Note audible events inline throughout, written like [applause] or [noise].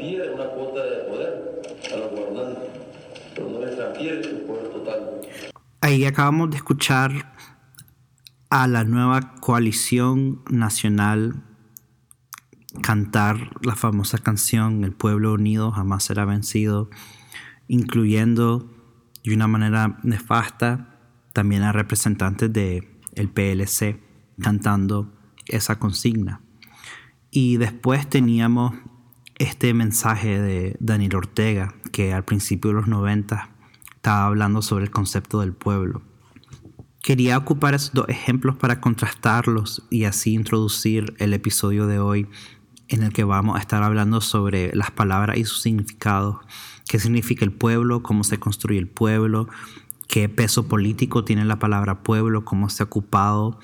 de. Ahí acabamos de escuchar a la nueva coalición nacional cantar la famosa canción El pueblo unido jamás será vencido, incluyendo de una manera nefasta también a representantes del el PLC cantando esa consigna. Y después teníamos este mensaje de Daniel Ortega, que al principio de los 90 estaba hablando sobre el concepto del pueblo. Quería ocupar esos dos ejemplos para contrastarlos y así introducir el episodio de hoy en el que vamos a estar hablando sobre las palabras y sus significados, qué significa el pueblo, cómo se construye el pueblo, qué peso político tiene la palabra pueblo, cómo se ha ocupado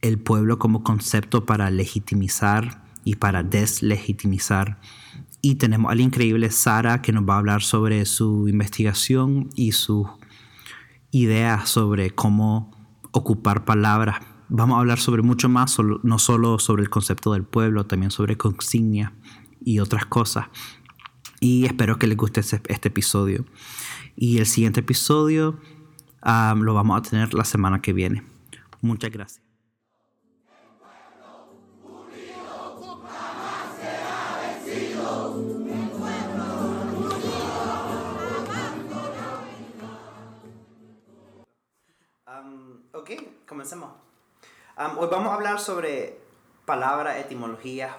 el pueblo como concepto para legitimizar y para deslegitimizar. Y tenemos a la increíble Sara que nos va a hablar sobre su investigación y sus ideas sobre cómo ocupar palabras. Vamos a hablar sobre mucho más, no solo sobre el concepto del pueblo, también sobre consignia y otras cosas. Y espero que les guste este episodio. Y el siguiente episodio ah, lo vamos a tener la semana que viene. Muchas gracias. Comencemos. hoy vamos a hablar sobre palabras, etimologías,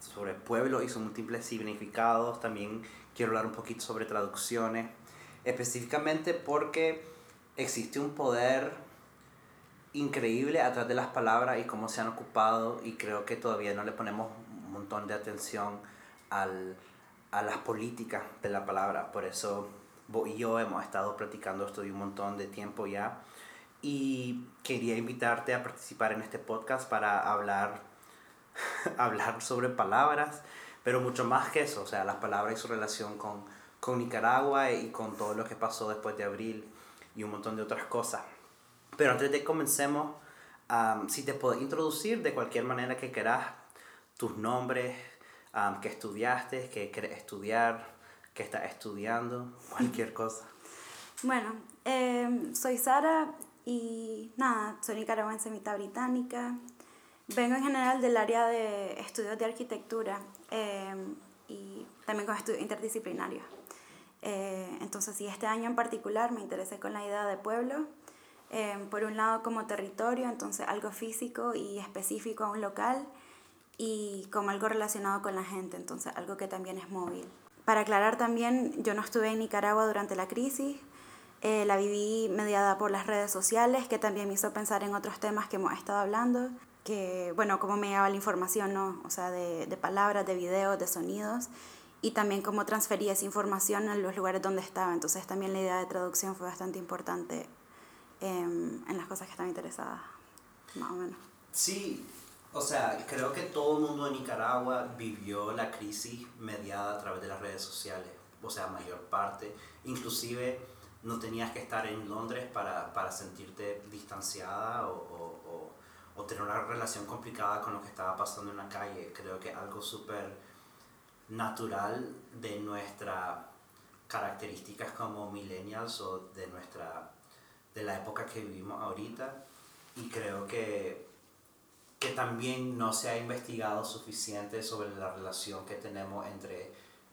sobre pueblo y sus múltiples significados. También quiero hablar un poquito sobre traducciones, específicamente porque existe un poder increíble atrás de las palabras y cómo se han ocupado y creo que todavía no le ponemos un montón de atención al, a las políticas de la palabra. Por eso vos y yo hemos estado practicando esto de un montón de tiempo ya y quería invitarte a participar en este podcast para hablar, [laughs] hablar sobre palabras, pero mucho más que eso, o sea, las palabras y su relación con, con Nicaragua y con todo lo que pasó después de abril y un montón de otras cosas. Pero antes de comencemos, si te puedo introducir de cualquier manera que quieras, tus nombres, que estudiaste, que quieres estudiar, que estás estudiando, cualquier cosa. [laughs] Bueno, em, soy Sara, y nada, soy nicaragüense, mitad británica. Vengo en general del área de estudios de arquitectura em, y también con estudios interdisciplinarios. Eh, entonces, sí, este año en particular me interesé con la idea de pueblo. Em, por un lado como territorio, entonces algo físico y específico a un local y como algo relacionado con la gente, entonces algo que también es móvil. Para aclarar también, yo no estuve en Nicaragua durante la crisis, eh, la viví mediada por las redes sociales, que también me hizo pensar en otros temas que hemos estado hablando, que, bueno, cómo me llegaba la información, ¿no? O sea, de, de palabras, de videos, de sonidos, y también cómo transfería esa información en los lugares donde estaba. Entonces también la idea de traducción fue bastante importante em, en las cosas que estaba interesadas, más o menos. Sí, o sea, creo que todo el mundo en Nicaragua vivió la crisis mediada a través de las redes sociales, o sea, mayor parte, inclusive no tenías que estar en Londres para, para sentirte distanciada o, o, tener una relación complicada con lo que estaba pasando en la calle. Creo que algo súper natural de nuestras características como millennials o de, nuestra, de la época que vivimos ahorita. Y creo que, que también no se ha investigado suficiente sobre la relación que tenemos entre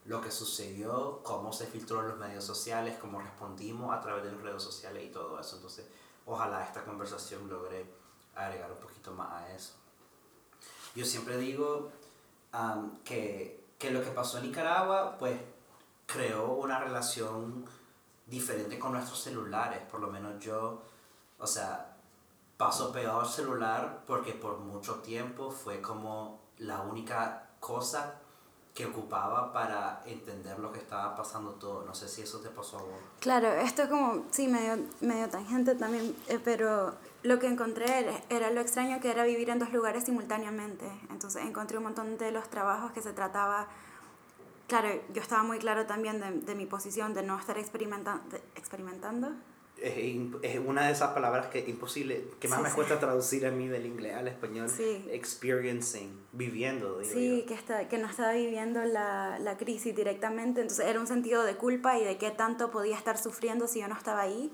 lo que sucedió, cómo se filtró en los medios sociales, cómo respondimos a través de las redes sociales y todo eso. Entonces, ojalá esta conversación logre agregar un poquito más a eso. Yo siempre digo que, que lo que pasó en Nicaragua, pues, creó una relación diferente con nuestros celulares. Por lo menos yo, o sea, paso al celular porque por mucho tiempo fue como la única cosa que ocupaba para entender lo que estaba pasando todo. No sé si eso te pasó a vos. Claro, esto es como, sí, medio, medio tangente también, eh, pero lo que encontré era, lo extraño que era vivir en dos lugares simultáneamente. Entonces encontré un montón de los trabajos que se trataba, claro, yo estaba muy claro también de, de mi posición de no estar experimentando, experimentando es, una de esas palabras que imposible, que más me cuesta traducir a mí del inglés al español. Sí. Experiencing, viviendo. sí, que, está, que no estaba viviendo la, la, crisis directamente, entonces era un sentido de culpa y de qué tanto podía estar sufriendo si yo no estaba ahí.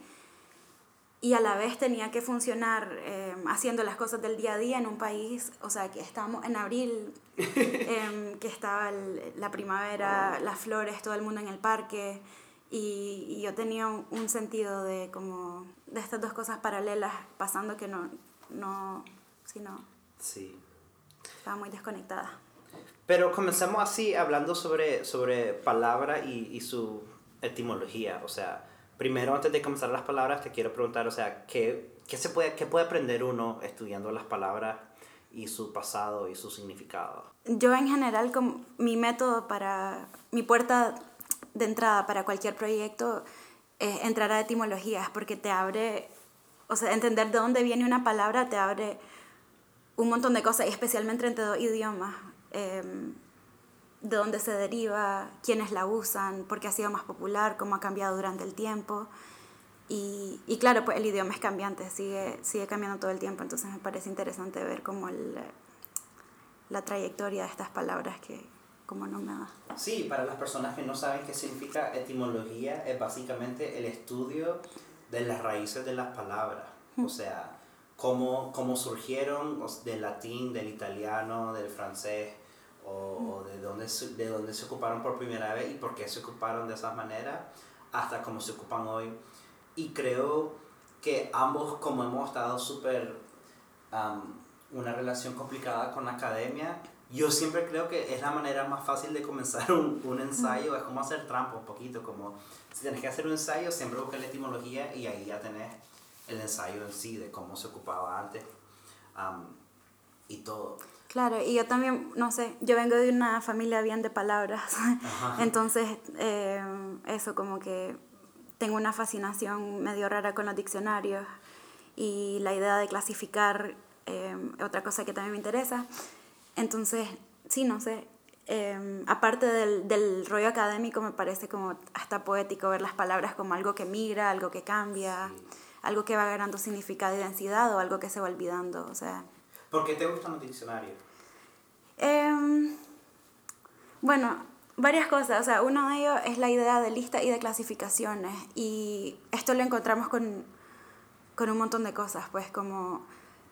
Y a la vez tenía que funcionar eh, haciendo las cosas del día a día en un país, o sea, que estábamos en abril, [laughs] eh, que estaba la primavera, las flores, todo el mundo en el parque y, y, yo tenía un, sentido de como de estas dos cosas paralelas pasando que no no sino sí. Estaba muy desconectada. Pero comenzamos así hablando sobre sobre palabra y, y su etimología. O sea primero antes de comenzar las palabras te quiero preguntar o sea qué, qué se puede qué puede aprender uno estudiando las palabras y su pasado y su significado yo en general como mi método para mi puerta de entrada para cualquier proyecto es entrar a etimologías, porque te abre, o sea, entender de dónde viene una palabra te abre un montón de cosas, y especialmente entre dos idiomas. Em, de dónde se deriva, quiénes la usan, por qué ha sido más popular, cómo ha cambiado durante el tiempo. Y, y, claro, pues el idioma es cambiante, sigue, sigue cambiando todo el tiempo, entonces me parece interesante ver cómo el, la trayectoria de estas palabras que, como no me da. Sí, para las personas que no saben qué significa etimología, es básicamente el estudio de las raíces de las palabras. O sea, cómo, cómo surgieron del latín, del italiano, del francés, o, de, dónde, de dónde se ocuparon por primera vez y por qué se ocuparon de esa manera, hasta cómo se ocupan hoy. Y creo que ambos, como hemos estado súper, una relación complicada con la academia, yo siempre creo que es la manera más fácil de comenzar un, un ensayo, es como hacer trampa un poquito, como si tienes que hacer un ensayo, siempre busca la etimología y ahí ya tenés el ensayo en sí de cómo se ocupaba antes y todo. Claro, y yo también, no sé, yo vengo de una familia bien de palabras, [laughs] entonces eh, eso como que tengo una fascinación medio rara con los diccionarios y la idea de clasificar, eh, otra cosa que también me interesa. Entonces, sí, no sé. Em, aparte del, del, rollo académico, me parece como hasta poético ver las palabras como algo que migra, algo que cambia, algo que va ganando significado y densidad o algo que se va olvidando. O sea. ¿Por qué te gustan los diccionarios? Em, bueno, varias cosas. O sea, uno de ellos es la idea de lista y de clasificaciones. Y esto lo encontramos con, con un montón de cosas, pues como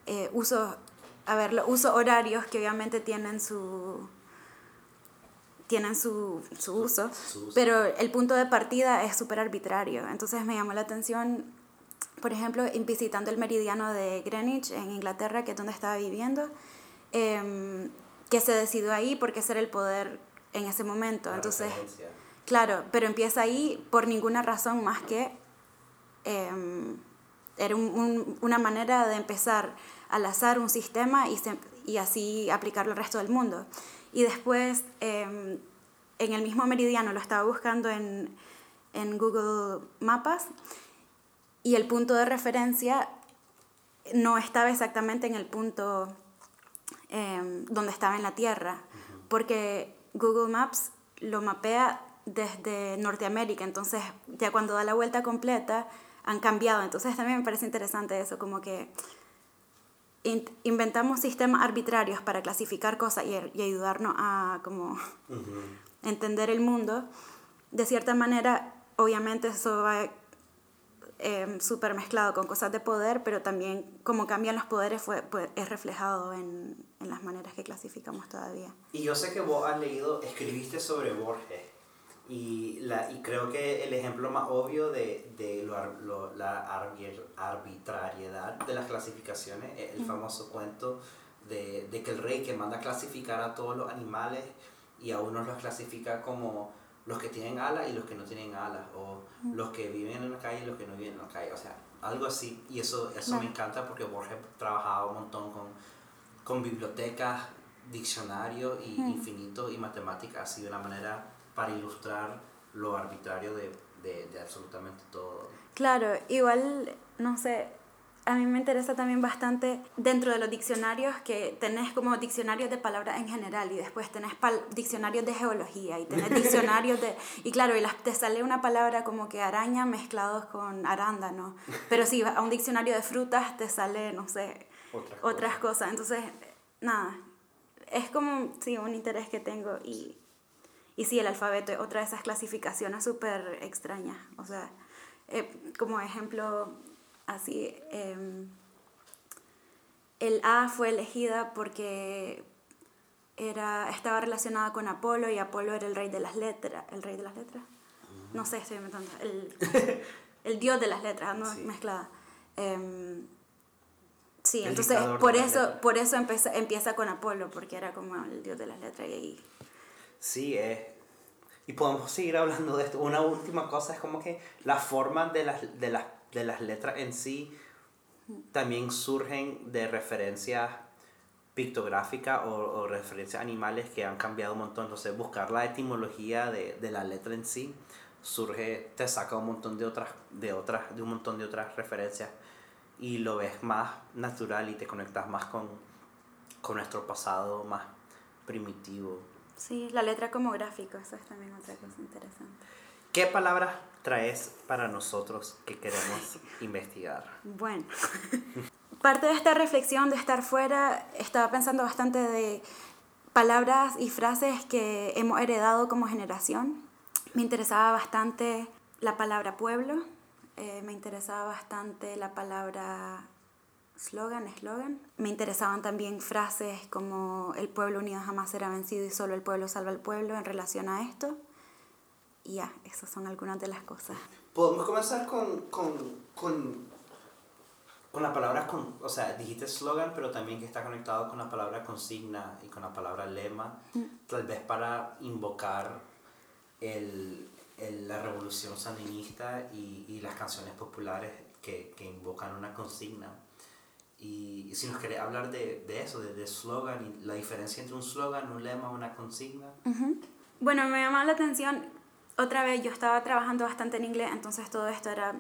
eh, usos a ver, los usos horarios que obviamente tienen su tienen su, su, uso, pero el punto de partida es súper arbitrario. Entonces me llamó la atención, por ejemplo, visitando el meridiano de Greenwich en Inglaterra, que es donde estaba viviendo, em, que se decidió ahí porque ese era el poder en ese momento. Entonces, claro, pero empieza ahí por ninguna razón más que em, era un, una manera de empezar al azar un sistema y, y así aplicarlo al resto del mundo. Y después, em, en el mismo meridiano, lo estaba buscando en, en Google Mapas y el punto de referencia no estaba exactamente en el punto em, donde estaba en la Tierra, porque Google Maps lo mapea desde Norteamérica, entonces ya cuando da la vuelta completa han cambiado, entonces también me parece interesante eso, como que inventamos sistemas arbitrarios para clasificar cosas y, y ayudarnos a como entender el mundo, de cierta manera, obviamente eso va eh, súper mezclado con cosas de poder, pero también como cambian los poderes fue, pues, es reflejado en, en, las maneras que clasificamos todavía. Y yo sé que vos has leído, escribiste sobre Borges. Y, la, y creo que el ejemplo más obvio de, de lo, la arbitrariedad de las clasificaciones es el famoso cuento de, de, que el rey que manda a clasificar a todos los animales y a unos los clasifica como los que tienen alas y los que no tienen alas, o los que viven en la calle y los que no viven en la calle, o sea, algo así. Y eso, eso me encanta porque Borges trabajaba un montón con, con bibliotecas, diccionarios y infinito y matemáticas, así de una manera para ilustrar lo arbitrario de, de, de absolutamente todo. Claro, igual, no sé, a mí me interesa también bastante dentro de los diccionarios que tenés como diccionarios de palabras en general y después tenés diccionarios de geología y tenés [laughs] diccionarios de... Y claro, y las, te sale una palabra como que araña mezclados con arándano. Pero si vas a un diccionario de frutas te sale, no sé, otras, cosas. Entonces, nada, es como, sí, un interés que tengo y, y sí, el alfabeto es otra de esas clasificaciones súper extrañas. O sea, eh, como ejemplo así. Em, el A fue elegida porque era, estaba relacionada con Apolo y Apolo era el rey de las letras. ¿El rey de las letras? No sé, estoy inventando. El, [laughs] el dios de las letras, ¿no? Mezclada. Em, sí, entonces por eso, por eso empieza, empieza con Apolo, porque era como el dios de las letras y ahí. Sí, es. Y podemos seguir hablando de esto. Una última cosa es como que la forma de las, de las de las letras en sí también surgen de referencias pictográficas o, referencias animales que han cambiado un montón. Entonces, buscar la etimología de, de, la letra en sí surge, te saca un montón de otras, de otras, de un montón de otras referencias y lo ves más natural y te conectas más con, con nuestro pasado más primitivo. Sí, la letra como gráfico, eso es también otra cosa interesante. ¿Qué palabras traes para nosotros que queremos [laughs] investigar? Bueno, [laughs] parte de esta reflexión de estar fuera, estaba pensando bastante de palabras y frases que hemos heredado como generación. Me interesaba bastante la palabra pueblo, eh, me interesaba bastante la palabra slogan, eslogan. Me interesaban también frases como el pueblo unido jamás será vencido y solo el pueblo salva al pueblo en relación a esto. Y ya, esas son algunas de las cosas. Podemos comenzar con, con, con, con la palabra, con, o sea, dijiste slogan, pero también que está conectado con la palabra consigna y con la palabra lema, mm. tal vez para invocar el, el, la revolución sandinista y, y, las canciones populares que, que invocan una consigna. Y, si nos querés hablar de, de eso, de, de, slogan y la diferencia entre un slogan, un lema, una consigna. Bueno, me llama la atención otra vez yo estaba trabajando bastante en inglés, entonces todo esto era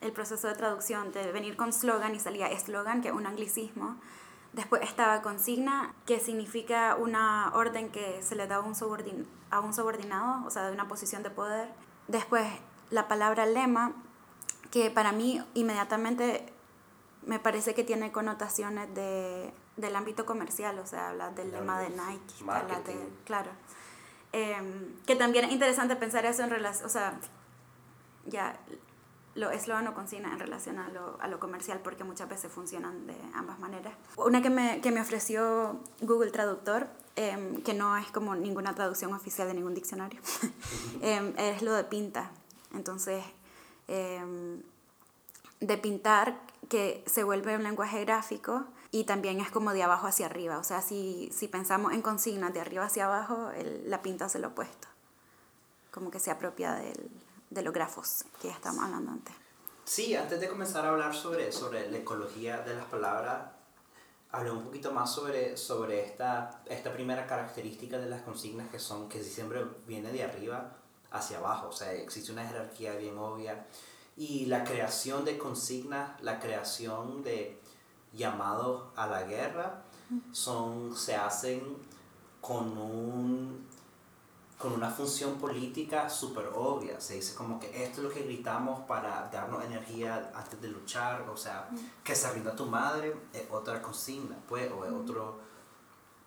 el proceso de traducción, de venir con slogan y salía eslogan, que es un anglicismo. Después estaba consigna, que significa una orden que se le da a un, a un subordinado, o sea, de una posición de poder. Después la palabra lema, que para mí inmediatamente me parece que tiene connotaciones de, del ámbito comercial, o sea, habla del lema de Nike, habla de, claro. Em, que también es interesante pensar eso en relación, o sea, ya lo eslogan o consigna en relación a lo, a lo, comercial porque muchas veces funcionan de ambas maneras. Una que me, que me ofreció Google Traductor, em, que no es como ninguna traducción oficial de ningún diccionario, [laughs] em, es lo de pinta. Entonces, de pintar que se vuelve un lenguaje gráfico y también es como de abajo hacia arriba. O sea, si, si pensamos en consignas de arriba hacia abajo, el, la pinta hace lo opuesto. Como que se apropia del, de los grafos que ya estamos hablando antes. Sí, antes de comenzar a hablar sobre, sobre la ecología de las palabras, hablé un poquito más sobre, sobre esta, esta primera característica de las consignas que son que siempre viene de arriba hacia abajo. O sea, existe una jerarquía bien obvia. Y la creación de consignas, la creación de, llamados a la guerra son, se hacen con, un, con una función política súper obvia. Se dice como que esto es lo que gritamos para darnos energía antes de luchar. O sea, que se rinda tu madre es otra consigna, pues, o es otro...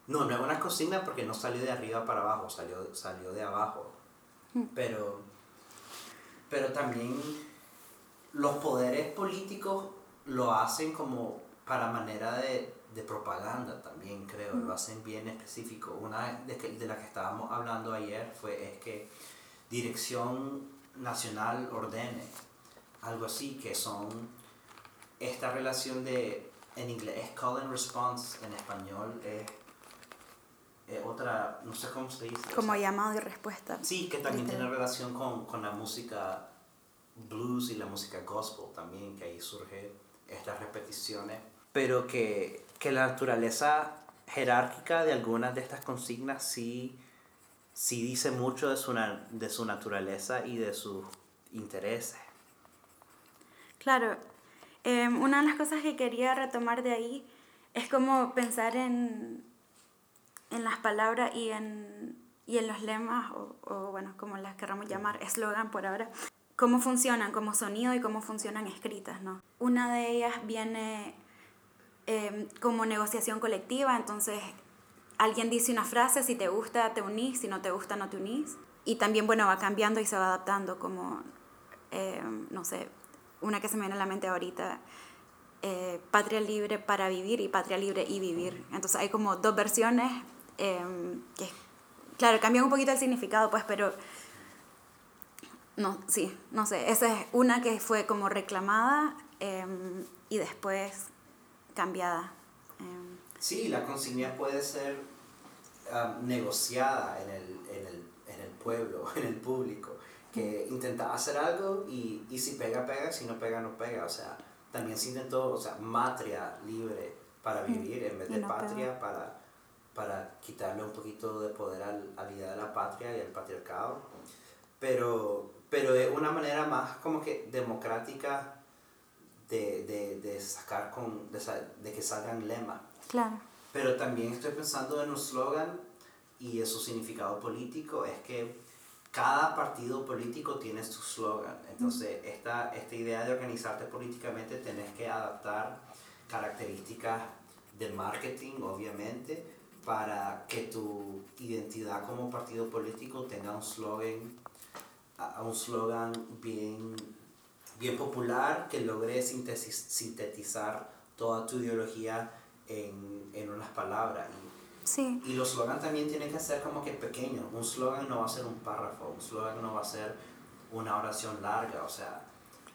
No, no es una consigna porque no salió de arriba para abajo, salió, salió de abajo. Pero, pero también los poderes políticos lo hacen como para manera de, de propaganda también creo, lo hacen bien específico. Una de, que, de la que estábamos hablando ayer fue es que Dirección Nacional ordene, algo así, que son esta relación de, en inglés es call and response, en español es, otra, no sé cómo se dice. Como llamado y respuesta. Sí, que también tiene relación con, con la música blues y la música gospel también, que ahí surge estas repeticiones pero que, que la naturaleza jerárquica de algunas de estas consignas sí, sí dice mucho de su, de su naturaleza y de sus intereses. Claro, Em, una de las cosas que quería retomar de ahí es como pensar en, en las palabras y en, y en los lemas, o, o bueno, como las queramos llamar, eslogan por ahora, cómo funcionan como sonido y cómo funcionan escritas, ¿no? Una de ellas viene em, como negociación colectiva, entonces alguien dice una frase, si te gusta te unís, si no te gusta no te unís. Y también, bueno, va cambiando y se va adaptando, como, em, no sé, una que se me viene a la mente ahorita, eh, patria libre para vivir y patria libre y vivir. Entonces hay como dos versiones em, que, claro, cambian un poquito el significado, pues, pero no, sí, no sé, esa es una que fue como reclamada em, y después cambiada. Em. Sí, la consigna puede ser negociada en el, en, el, en el pueblo, [laughs] en el público que intenta hacer algo y, y si pega, pega, si no pega, no pega. O sea, también se intentó, o sea, matria libre para vivir en vez de patria para, para quitarle un poquito de poder al, a la idea de la patria y al patriarcado. Pero, pero de una manera más como que democrática de, de, de sacar con, de, de que salgan lemas. Claro. Pero también estoy pensando en un slogan y su significado político es que cada partido político tiene su slogan. Entonces, esta, esta idea de organizarte políticamente tenés que adaptar características de marketing, obviamente, para que tu identidad como partido político tenga un slogan, un slogan bien, bien popular que logre sintetizar toda tu ideología en, en unas palabras. Y los slogans también tienen que ser como que pequeños. Un slogan no va a ser un párrafo, un slogan no va a ser una oración larga. O sea,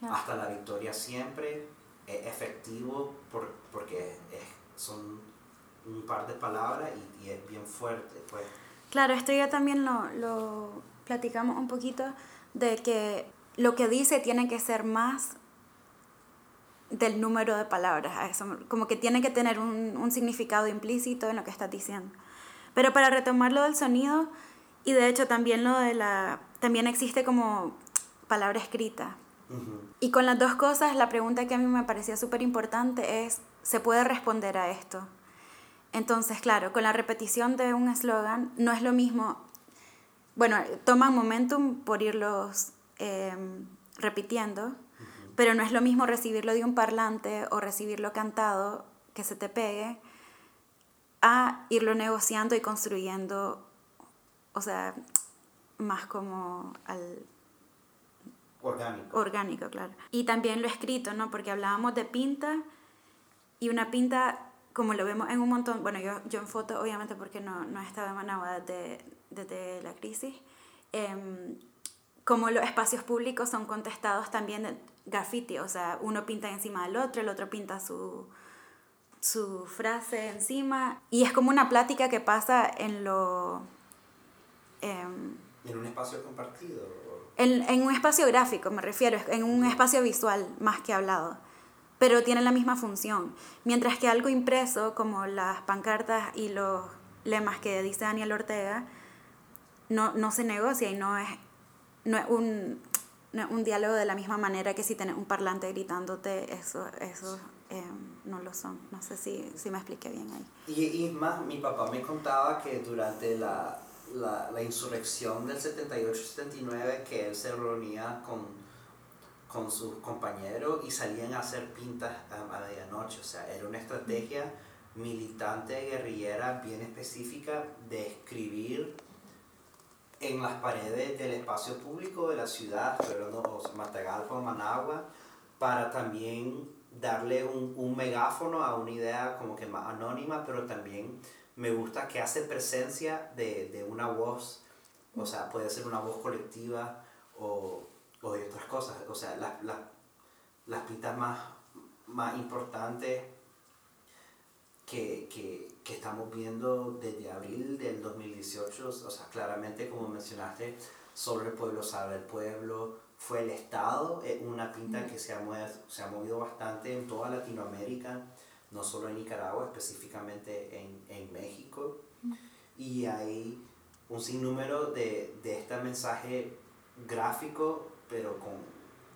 hasta la victoria siempre es efectivo por, porque es, son un par de palabras y, y, es bien fuerte. Pues. Claro, esto ya también lo, lo platicamos un poquito de que lo que dice tiene que ser más del número de palabras, como que tiene que tener un, un, significado implícito en lo que estás diciendo. Pero para retomar lo del sonido, y de hecho también lo de la, también existe como palabra escrita. Y con las dos cosas, la pregunta que a mí me parecía súper importante es, ¿se puede responder a esto? Entonces, claro, con la repetición de un eslogan, no es lo mismo, bueno, toman momentum por irlos eh, repitiendo, pero no es lo mismo recibirlo de un parlante o recibirlo cantado que se te pegue a irlo negociando y construyendo, o sea, más como al... Orgánico. Orgánico, claro. Y también lo escrito, ¿no? Porque hablábamos de pinta y una pinta, como lo vemos en un montón, bueno, yo, yo en foto, obviamente porque no, no estaba en Managua desde, desde la crisis, eh, como los espacios públicos son contestados también de graffiti, o sea, uno pinta encima del otro, el otro pinta su, su frase encima, y es como una plática que pasa en lo... Em, en un espacio compartido. En, en, un espacio gráfico, me refiero, en un espacio visual más que hablado, pero tiene la misma función. Mientras que algo impreso, como las pancartas y los lemas que dice Daniel Ortega, no, no se negocia y no es no es un, no un diálogo de la misma manera que si tienes un parlante gritándote, eso, eso eh, no lo son. No sé si, si me expliqué bien ahí. Y, y, más, mi papá me contaba que durante la, la, insurrección del 78-79, que él se reunía con, con sus compañeros y salían a hacer pintas a, a medianoche. O sea, era una estrategia militante, guerrillera, bien específica de escribir en las paredes del espacio público de la ciudad, hablando Matagalpa, Managua, para también darle un, un, megáfono a una idea como que más anónima, pero también me gusta que hace presencia de, de una voz, o sea, puede ser una voz colectiva o, o de otras cosas, o sea, las, las, las pistas más, más importantes que, que, que, estamos viendo desde abril del 2018, o sea, claramente como mencionaste, sobre el pueblo sabe el pueblo, fue el Estado, es una pinta que se ha, movido, se ha movido bastante en toda Latinoamérica, no solo en Nicaragua, específicamente en, en México, y hay un sinnúmero de, de este mensaje gráfico, pero con,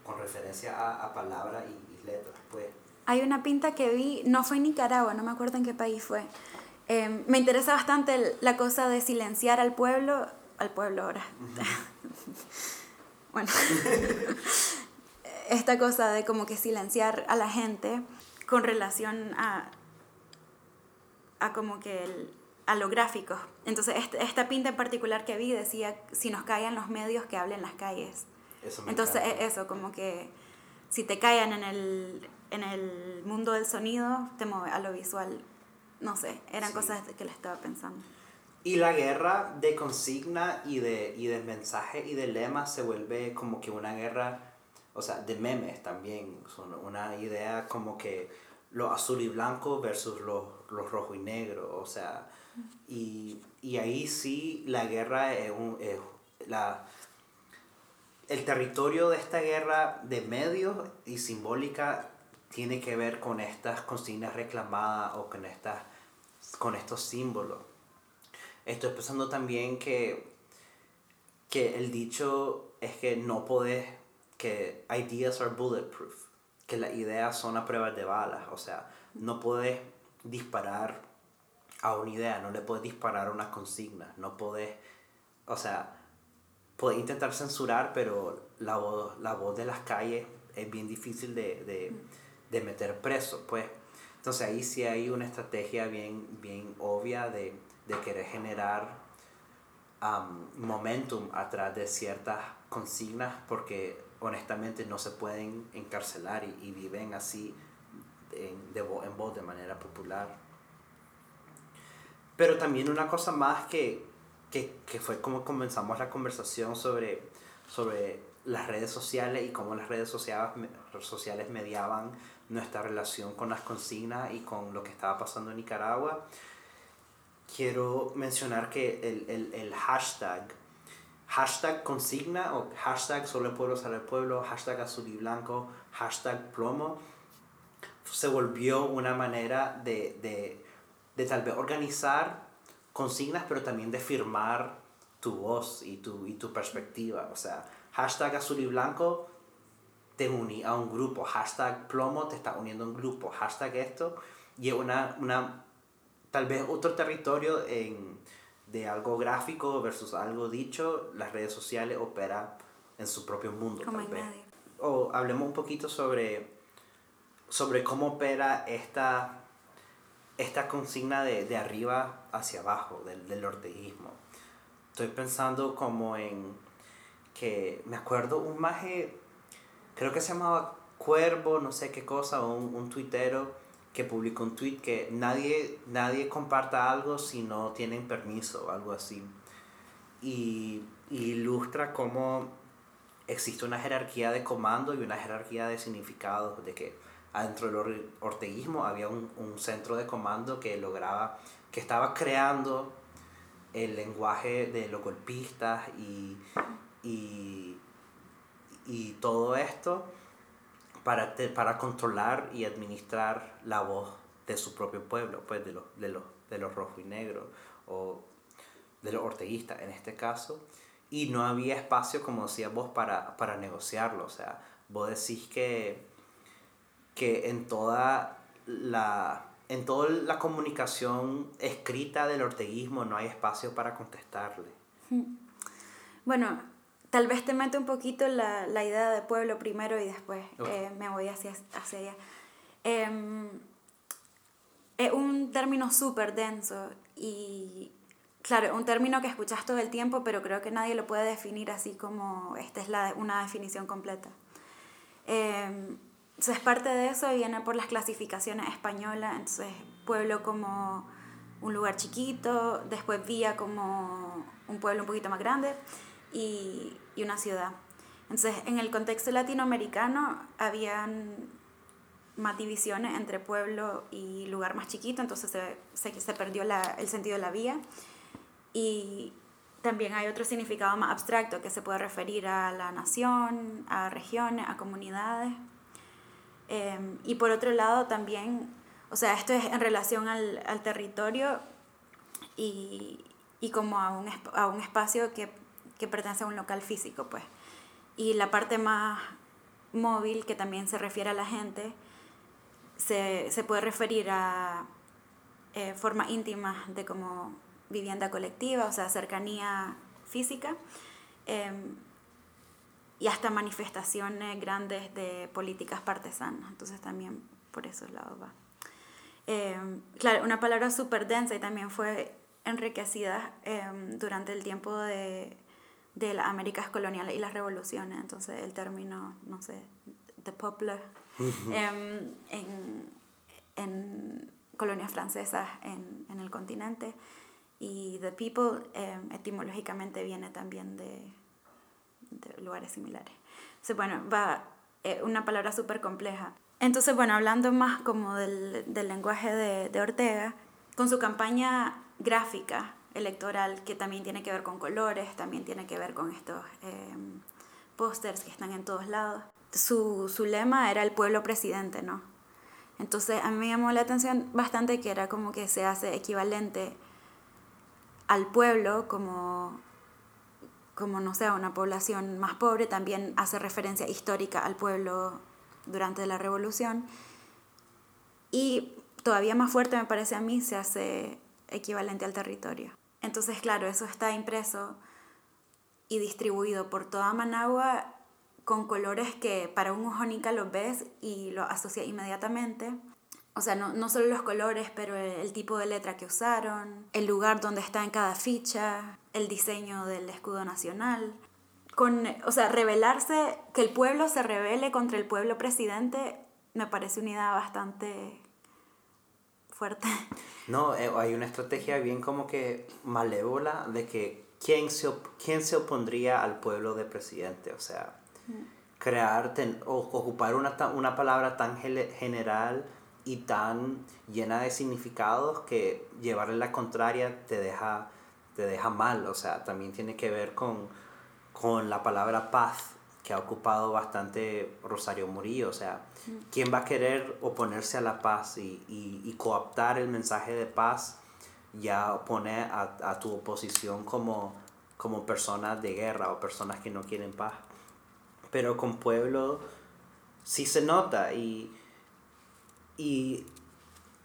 con referencia a, a palabras y, y letras, pues. Hay una pinta que vi, no fue en Nicaragua, no me acuerdo en qué país fue. Em, me interesa bastante la cosa de silenciar al pueblo, al pueblo ahora. bueno, [laughs] esta cosa de como que silenciar a la gente con relación a, a como que el, a lo gráfico. Entonces, este, esta pinta en particular que vi decía, si nos callan los medios, que hablen las calles. Entonces, e, eso, como que si te callan en el, en el mundo del sonido, te mueve a lo visual. No sé, eran cosas que le estaba pensando. Y la guerra de consigna y de, y de mensaje y de lema se vuelve como que una guerra, o sea, de memes también. Son una idea como que lo azul y blanco versus los, los rojo y negro. O sea, y, y ahí sí la guerra es, un, es la, el territorio de esta guerra de medios y simbólica tiene que ver con estas consignas reclamadas o con, estas, con estos símbolos. Estoy pensando también que, que el dicho es que no podés, que ideas are bulletproof, que las ideas son a prueba de balas, o sea, no puedes disparar a una idea, no le puedes disparar a una consigna, no puedes, o sea, puedes intentar censurar, pero la voz, la voz de las calles es bien difícil de, de, de meter preso, pues. Entonces ahí sí hay una estrategia bien, bien obvia de, de querer generar um, momentum atrás de ciertas consignas porque honestamente no se pueden encarcelar y, y viven así en, de en voz de manera popular. Pero también una cosa más que, que, que, fue como comenzamos la conversación sobre, sobre las redes sociales y cómo las redes sociales, sociales mediaban nuestra relación con las consignas y con lo que estaba pasando en Nicaragua. Quiero mencionar que el, el, el hashtag, hashtag consigna o hashtag solo el pueblo sale el pueblo, hashtag azul y blanco, hashtag plomo, se volvió una manera de, de de tal vez organizar consignas, pero también de firmar tu voz y tu, y tu perspectiva. O sea, hashtag azul y blanco te uní a un grupo, hashtag plomo te está uniendo a un grupo, hashtag esto, y una, una tal vez otro territorio en, de algo gráfico versus algo dicho, las redes sociales operan en su propio mundo. Como tal vez. O hablemos un poquito sobre, sobre cómo opera esta esta consigna de, de arriba hacia abajo, del, del orteguismo. Estoy pensando como en que me acuerdo un maje, creo que se llamaba Cuervo, no sé qué cosa, un, un tuitero que publicó un tweet que nadie, nadie comparta algo si no tienen permiso o algo así. Y, y ilustra cómo existe una jerarquía de comando y una jerarquía de significados, de que adentro del orteguismo había un, un, centro de comando que lograba, que estaba creando el lenguaje de los golpistas y, y, y todo esto para, te, para controlar y administrar la voz de su propio pueblo, pues de los, de los, de los rojos y negros, o de los orteguistas en este caso, y no había espacio, como decía vos, para, para negociarlo. O sea, vos decís que que en toda la, en toda la comunicación escrita del orteguismo no hay espacio para contestarle. Bueno, tal vez te mete un poquito la, la idea de pueblo primero y después eh, me voy hacia, hacia allá. Eh, es un término súper denso y, claro, un término que escuchas todo el tiempo, pero creo que nadie lo puede definir así como esta es la, una definición completa. Eh, entonces parte de eso viene por las clasificaciones españolas, entonces pueblo como un lugar chiquito, después vía como un pueblo un poquito más grande y, y una ciudad. Entonces en el contexto latinoamericano habían más divisiones entre pueblo y lugar más chiquito, entonces se, se, se perdió la, el sentido de la vía. Y también hay otro significado más abstracto que se puede referir a la nación, a regiones, a comunidades. Em, y por otro lado también, o sea, esto es en relación al, al territorio y, y, como a un, a un espacio que, que, pertenece a un local físico, pues. Y la parte más móvil, que también se refiere a la gente, se, se puede referir a eh, formas íntimas de como vivienda colectiva, o sea, cercanía física, em, y hasta manifestaciones grandes de políticas partesanas. Entonces también por esos lados va. Em, claro, una palabra súper densa y también fue enriquecida em, durante el tiempo de, de las Américas coloniales y las revoluciones. Entonces el término, no sé, the popular, en, en, colonias francesas en, en, el continente. Y the people etimológicamente viene también de, de lugares similares. Entonces, bueno, va eh, una palabra súper compleja. Entonces, bueno, hablando más como del, del lenguaje de, de, Ortega, con su campaña gráfica electoral, que también tiene que ver con colores, también tiene que ver con estos eh, pósters que están en todos lados, su, su lema era el pueblo presidente, ¿no? Entonces, a mí me llamó la atención bastante que era como que se hace equivalente al pueblo como como no sea una población más pobre, también hace referencia histórica al pueblo durante la revolución. Y todavía más fuerte me parece a mí se hace equivalente al territorio. Entonces, claro, eso está impreso y distribuido por toda Managua con colores que para un ojo los ves y lo asocia inmediatamente. O sea, no, no solo los colores, pero el, el, tipo de letra que usaron, el lugar donde está en cada ficha, el diseño del escudo nacional. Con, o sea, rebelarse, que el pueblo se rebele contra el pueblo presidente, me parece una idea bastante fuerte. [laughs] No, eh, hay una estrategia bien como que malévola de que quién se, quién se opondría al pueblo de presidente, o sea, crear o ocupar una, una palabra tan general y tan llena de significados que llevarle la contraria te deja te deja mal, o sea, también tiene que ver con, con la palabra paz que ha ocupado bastante Rosario Murillo, o sea, ¿quién va a querer oponerse a la paz y, y, y cooptar el mensaje de paz? Ya pone a, a, tu oposición como, como personas de guerra o personas que no quieren paz. Pero con pueblo sí se nota y, y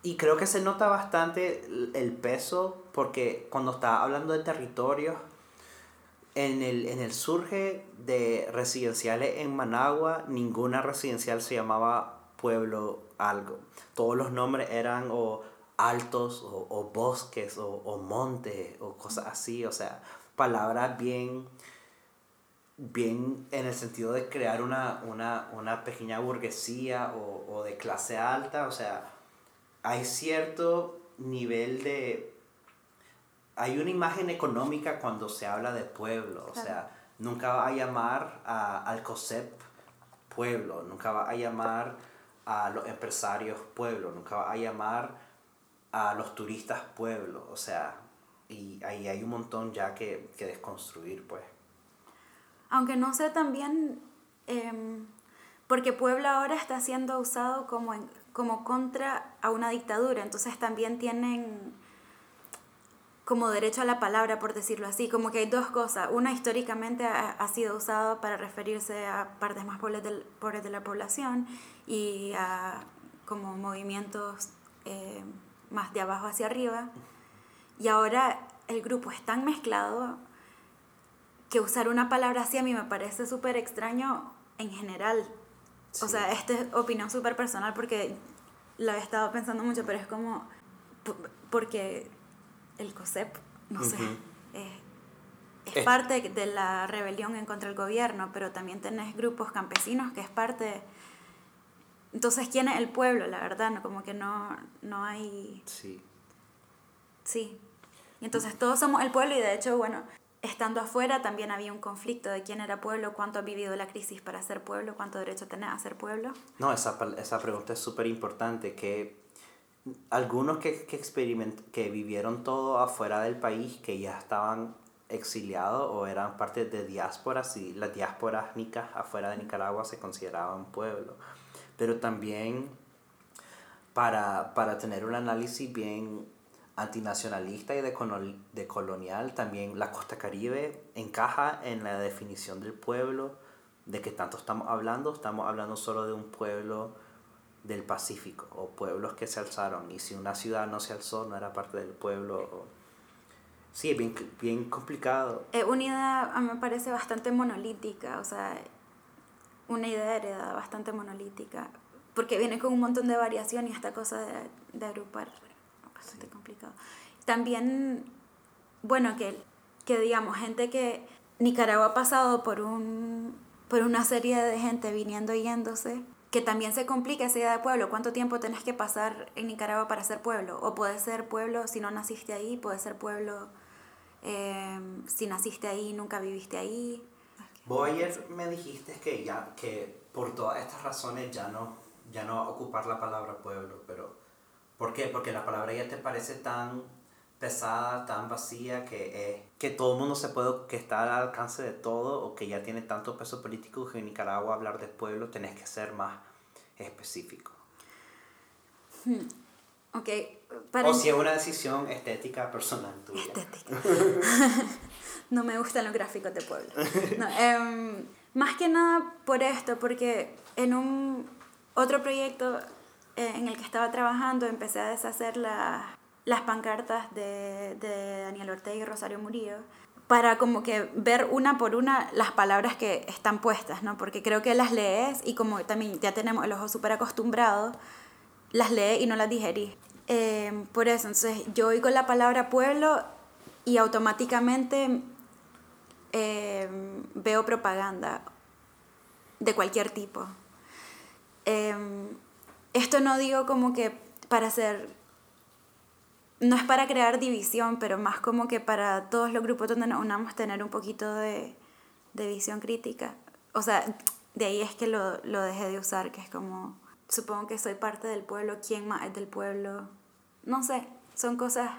y creo que se nota bastante el peso porque cuando está hablando de territorios, en el, en el surge de residenciales en Managua, ninguna residencial se llamaba pueblo algo. Todos los nombres eran o altos o, o bosques o, o montes o cosas así, o sea, palabras bien, bien en el sentido de crear una, una, una pequeña burguesía o, o de clase alta, o sea, hay cierto nivel de... Hay una imagen económica cuando se habla de pueblo, o sea, nunca va a llamar a, al COSEP pueblo, nunca va a llamar a los empresarios pueblo, nunca va a llamar a los turistas pueblo, o sea, y ahí hay un montón ya que, que desconstruir, pues. Aunque no sé también, eh, porque pueblo ahora está siendo usado como en, como contra a una dictadura, entonces también tienen como derecho a la palabra, por decirlo así, como que hay dos cosas. Una históricamente ha, sido usada para referirse a partes más pobres, del, pobres de la población y a como movimientos eh, más de abajo hacia arriba. Y ahora el grupo es tan mezclado que usar una palabra así a mí me parece súper extraño en general. O sea, esta es opinión súper personal porque lo he estado pensando mucho, pero es como, porque el COSEP, no sé, es, parte de la rebelión en contra del gobierno, pero también tenés grupos campesinos que es parte... Entonces, ¿quién es el pueblo? La verdad, no, como que no, no hay... Sí. Sí. Y entonces todos somos el pueblo y de hecho, bueno, estando afuera también había un conflicto de quién era pueblo, cuánto ha vivido la crisis para ser pueblo, cuánto derecho tenés a ser pueblo. No, esa, esa pregunta es súper importante, que algunos que, que, que vivieron todo afuera del país, que ya estaban exiliados o eran parte de diásporas, y las diásporas nicas afuera de Nicaragua se consideraban pueblo. Pero también para, para tener un análisis bien antinacionalista y de, colonial, también la costa caribe encaja en la definición del pueblo, de que tanto estamos hablando, estamos hablando solo de un pueblo del Pacífico o pueblos que se alzaron y si una ciudad no se alzó no era parte del pueblo. Sí, es bien, bien complicado. Es una idea, a mí me parece bastante monolítica, o sea, una idea heredada bastante monolítica, porque viene con un montón de variación y esta cosa de, de agrupar, bastante complicado. También, bueno, que, que digamos, gente que Nicaragua ha pasado por, un, por una serie de gente viniendo y yéndose, que también se complica esa idea de pueblo. ¿Cuánto tiempo tenés que pasar en Nicaragua para ser pueblo? O puedes ser pueblo si no naciste ahí, puedes ser pueblo eh, si naciste ahí, nunca viviste ahí. Vos ayer me dijiste que ya, que por todas estas razones ya no, ya no ocupar la palabra pueblo, pero ¿por qué? Porque la palabra ya te parece tan pesada, tan vacía, que, es que todo el mundo se puede, que está al alcance de todo, o que ya tiene tanto peso político que en Nicaragua hablar de pueblo tenés que ser más específico. Hmm. Ok, para o si es una decisión estética personal tuya. Estética. [laughs] no me gustan los gráficos de pueblo. [laughs] Em, más que nada por esto, porque en un otro proyecto eh, en el que estaba trabajando empecé a deshacer las pancartas de, de Daniel Ortega y Rosario Murillo para como que ver una por una las palabras que están puestas, ¿no? Porque creo que las lees y como también ya tenemos el ojo súper acostumbrado, las lees y no las digerís. Eh, por eso, entonces yo oigo la palabra pueblo y automáticamente eh, veo propaganda de cualquier tipo. Eh, esto no digo como que para hacer, no es para crear división, pero más como que para todos los grupos donde nos unamos tener un poquito de, de visión crítica. O sea, de ahí es que lo, lo dejé de usar, que es como supongo que soy parte del pueblo, ¿quién más es del pueblo? No sé, son cosas...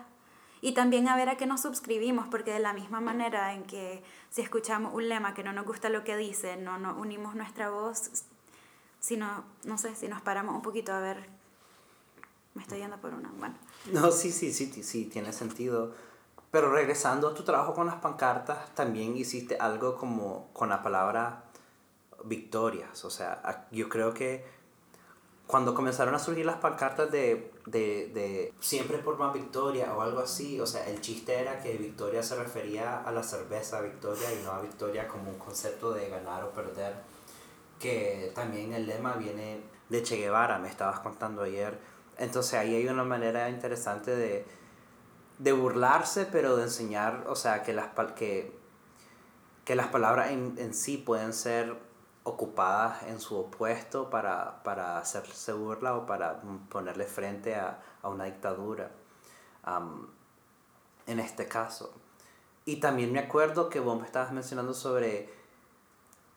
Y también a ver a qué nos suscribimos, porque de la misma manera en que si escuchamos un lema que no nos gusta lo que dice, no nos unimos nuestra voz, sino, no sé, si nos paramos un poquito a ver, me estoy yendo por una, bueno. No, sí, sí, sí, sí, tiene sentido. Pero regresando a tu trabajo con las pancartas, también hiciste algo como con la palabra victorias. O sea, yo creo que cuando comenzaron a surgir las pancartas de, de, de, siempre por más victoria o algo así, o sea, el chiste era que victoria se refería a la cerveza victoria y no a victoria como un concepto de ganar o perder, que también el lema viene de Che Guevara, me estabas contando ayer. Entonces ahí hay una manera interesante de, de burlarse, pero de enseñar, o sea, que las, que, que las palabras en, en sí pueden ser ocupadas en su opuesto para, para hacerse burla o para ponerle frente a, a una dictadura, en este caso. Y también me acuerdo que vos me estabas mencionando sobre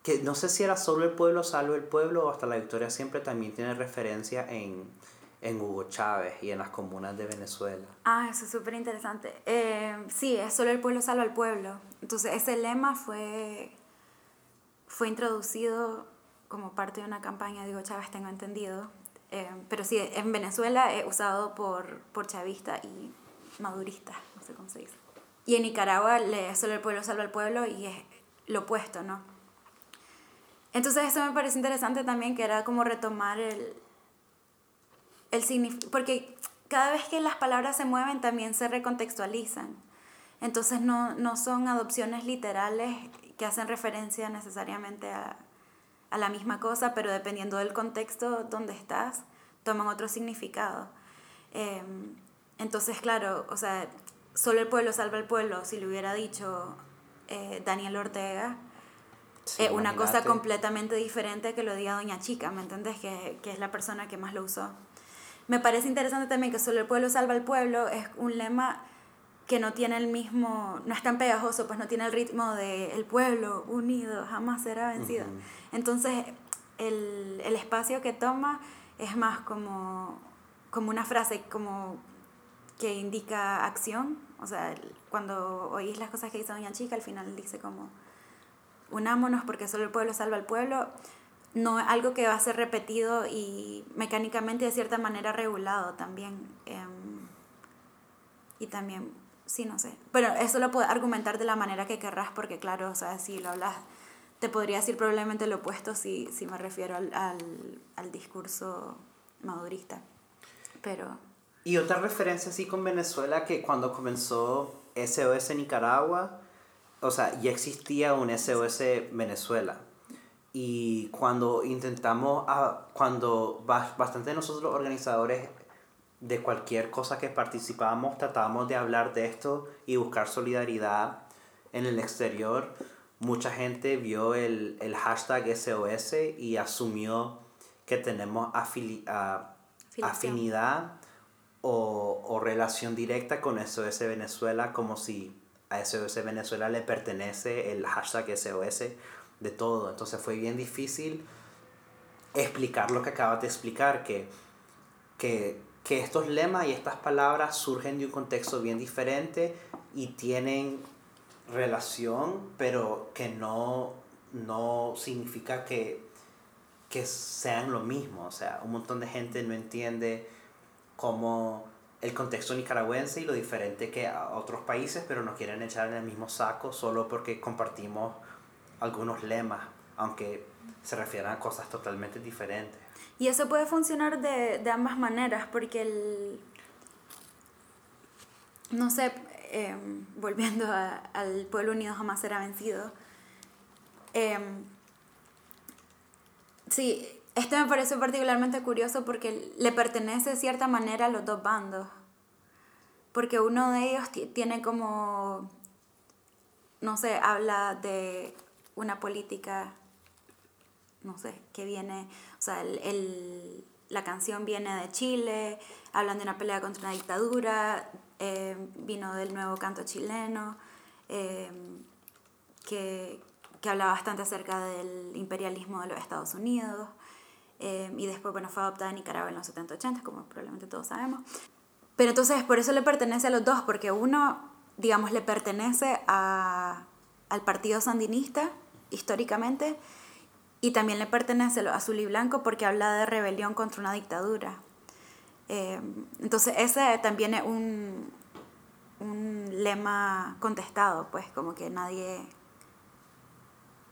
que no sé si era solo el pueblo, salvo el pueblo, o hasta la victoria siempre también tiene referencia en, en Hugo Chávez y en las comunas de Venezuela. Ah, eso es súper interesante. Eh, sí, es solo el pueblo, salvo el pueblo. Entonces ese lema fue fue introducido como parte de una campaña de Hugo Chávez, tengo entendido. Eh, pero sí, en Venezuela es usado por, por chavistas y maduristas, no sé cómo se dice. Y en Nicaragua le solo el pueblo salva al pueblo y es lo opuesto, ¿no? Entonces eso me parece interesante también, que era como retomar el, el porque cada vez que las palabras se mueven también se recontextualizan. Entonces no, no son adopciones literales que hacen referencia necesariamente a, a la misma cosa, pero dependiendo del contexto donde estás, toman otro significado. Em, entonces, claro, o sea, solo el pueblo salva al pueblo, si le hubiera dicho eh, Daniel Ortega, es una cosa completamente diferente que lo diga Doña Chica, ¿me entiendes? Que, que, es la persona que más lo usó. Me parece interesante también que solo el pueblo salva al pueblo es un lema que no tiene el mismo, no es tan pegajoso, pues no tiene el ritmo de el pueblo unido jamás será vencido. Entonces, el, el, espacio que toma es más como, como una frase como que indica acción, o sea, cuando oís las cosas que dice Doña Chica, al final dice como, unámonos porque solo el pueblo salva al pueblo, no algo que va a ser repetido y mecánicamente de cierta manera regulado también. Em, y también sí, no sé. Pero eso lo puedes argumentar de la manera que querrás, porque claro, o sea, si lo hablas, te podría decir probablemente lo opuesto si, si me refiero al, al, al discurso madurista. Pero... Y otra referencia así con Venezuela que cuando comenzó SOS Nicaragua, o sea, ya existía un SOS Venezuela. Y cuando intentamos, a, cuando bastante de nosotros organizadores de cualquier cosa que participábamos, tratábamos de hablar de esto y buscar solidaridad en el exterior, mucha gente vio el, el hashtag SOS y asumió que tenemos afinidad o, o, relación directa con SOS Venezuela, como si a SOS Venezuela le pertenece el hashtag SOS de todo. Entonces fue bien difícil explicar lo que acabas de explicar, que, que, que estos lemas y estas palabras surgen de un contexto bien diferente y tienen relación, pero que no, no significa que, que sean lo mismo. O sea, un montón de gente no entiende cómo el contexto nicaragüense y lo diferente que a otros países, pero nos quieren echar en el mismo saco solo porque compartimos algunos lemas, aunque se refieran a cosas totalmente diferentes. Y eso puede funcionar de, de ambas maneras, porque el... No sé, Em, volviendo al pueblo unido jamás será vencido. Eh, sí, este me parece particularmente curioso porque le pertenece de cierta manera a los dos bandos. Porque uno de ellos tiene como, no sé, habla de una política, no sé, que viene, o sea, el, la canción viene de Chile, hablan de una pelea contra una dictadura, eh, vino del nuevo canto chileno, eh, que, que, hablaba bastante acerca del imperialismo de los Estados Unidos, eh, y después, bueno, fue adoptada en Nicaragua en los 70-80, como probablemente todos sabemos. Pero entonces, por eso le pertenece a los dos, porque uno, digamos, le pertenece a, al partido sandinista, históricamente, y también le pertenece a azul y blanco porque habla de rebelión contra una dictadura. Eh, entonces ese también es un, un lema contestado, pues como que nadie,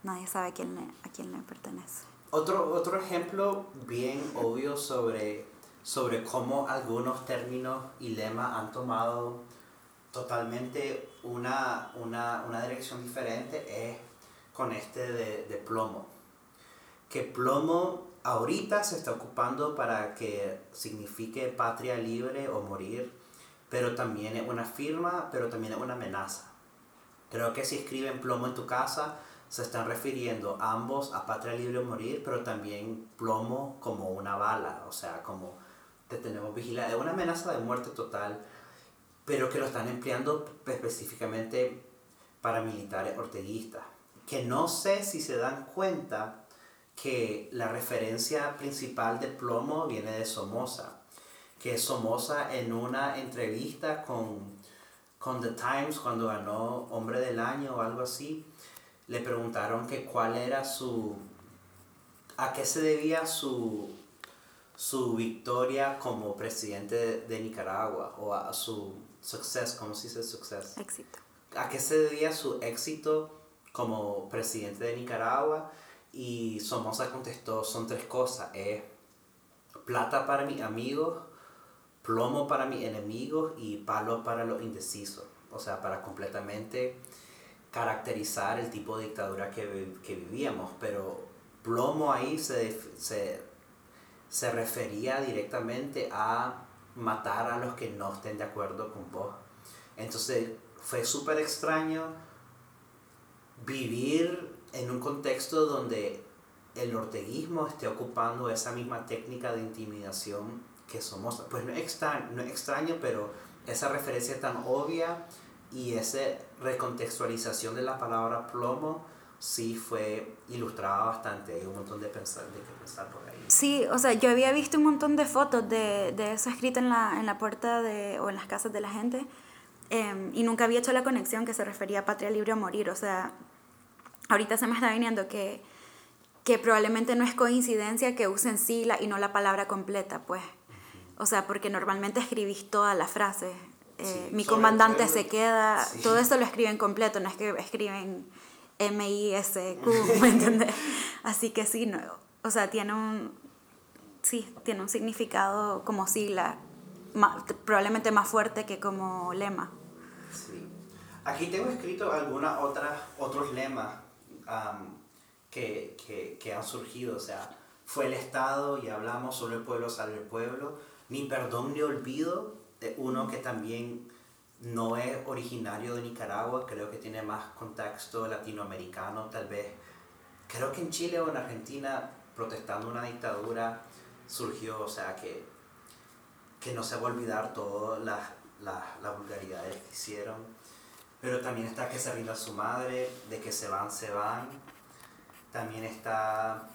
nadie sabe a quién, le, a quién le pertenece. Otro, otro ejemplo bien obvio sobre, sobre cómo algunos términos y lemas han tomado totalmente una, una, una dirección diferente es con este de, de plomo. Que plomo ahorita se está ocupando para que signifique patria libre o morir, pero también es una firma, pero también es una amenaza. Creo que si escriben plomo en tu casa, se están refiriendo ambos a patria libre o morir, pero también plomo como una bala, o sea, como te tenemos vigilado, es una amenaza de muerte total, pero que lo están empleando específicamente para militares orteguistas, que no sé si se dan cuenta que la referencia principal de plomo viene de Somoza, que Somoza en una entrevista con, con The Times cuando ganó Hombre del Año o algo así, le preguntaron que cuál era su, a qué se debía su, su victoria como presidente de, Nicaragua o a su success, ¿cómo se dice success? Éxito. ¿A qué se debía su éxito como presidente de Nicaragua? Y Somoza contestó, son tres cosas, es plata para mis amigos, plomo para mis enemigos y palo para los indecisos. O sea, para completamente caracterizar el tipo de dictadura que, que vivíamos. Pero plomo ahí se, se, se refería directamente a matar a los que no estén de acuerdo con vos. Entonces fue súper extraño vivir en un contexto donde el orteguismo esté ocupando esa misma técnica de intimidación que somos, pues no es extraño, no es extraño pero esa referencia tan obvia y esa recontextualización de la palabra plomo sí fue ilustrada bastante, hay un montón de, pensar, de que pensar por ahí. Sí, o sea, yo había visto un montón de fotos de, de eso escrito en la, en la puerta de, o en las casas de la gente em, y nunca había hecho la conexión que se refería a patria libre o morir, o sea, ahorita se me está viniendo que, que probablemente no es coincidencia que usen sigla y no la palabra completa, pues. O sea, porque normalmente escribís toda la frase. Eh, mi comandante se queda, todo eso lo escriben completo, no es que escriben M-I-S-Q, [laughs] ¿me entiendes? Así que sí, no, o sea, tiene un... sí, tiene un significado como sigla, probablemente más fuerte que como lema. Sí. Aquí tengo escrito algunos otros lemas que, que, han surgido, o sea, fue el Estado y hablamos, solo el pueblo sale el pueblo, ni perdón ni olvido, uno que también no es originario de Nicaragua, creo que tiene más contexto latinoamericano, tal vez. Creo que en Chile o en Argentina, protestando una dictadura, surgió, o sea, que, que no se va a olvidar todas las, las, las vulgaridades que hicieron. Pero también está que se rinda su madre, de que se van, se van. También está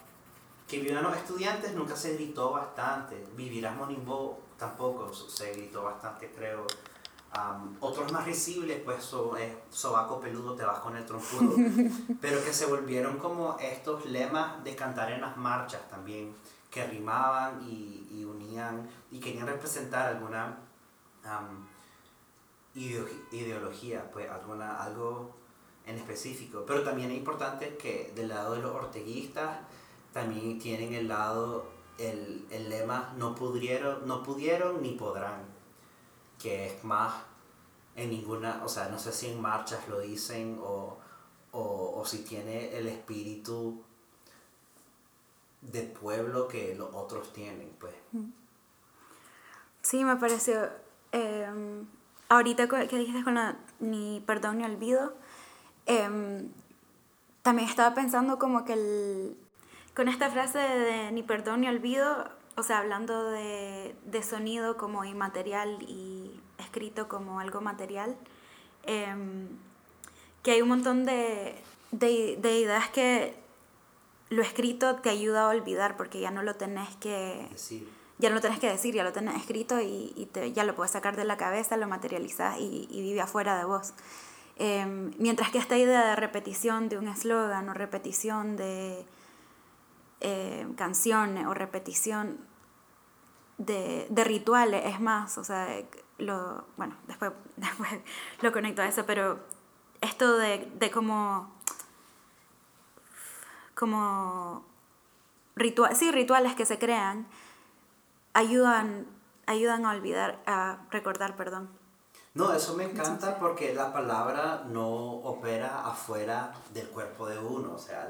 que vivan los estudiantes, nunca se gritó bastante. Vivirás Monimbo tampoco se gritó bastante, creo. otros más risibles, pues so, sobaco peludo, te vas con el trompudo. [laughs] pero que se volvieron como estos lemas de cantar en las marchas también, que rimaban y, y unían y querían representar alguna ideología, pues alguna, algo en específico. Pero también es importante que del lado de los orteguistas también tienen el lado, el, el lema no pudieron, no pudieron ni podrán, que es más en ninguna, o sea, no sé si en marchas lo dicen o, o, o si tiene el espíritu de pueblo que los otros tienen, pues. Sí, me pareció, eh, ahorita que dijiste con la ni perdón ni olvido, eh, también estaba pensando como que el, con esta frase de ni perdón ni olvido, o sea, hablando de, de sonido como inmaterial y escrito como algo material, em, que hay un montón de, de, de, ideas que lo escrito te ayuda a olvidar porque ya no lo tenés que decir. Ya no lo tenés que decir, ya lo tenés escrito y, y te, ya lo puedes sacar de la cabeza, lo materializas y, y vive afuera de vos. Em, mientras que esta idea de repetición de un eslogan o repetición de, eh, canciones o repetición de, de, rituales, es más, o sea, lo, bueno, después, [laughs] después lo conecto a eso, pero esto de, de como, como ritual, sí, rituales que se crean, ayudan, ayudan a olvidar, a recordar, perdón, no, eso me encanta porque la palabra no opera afuera del cuerpo de uno. O sea,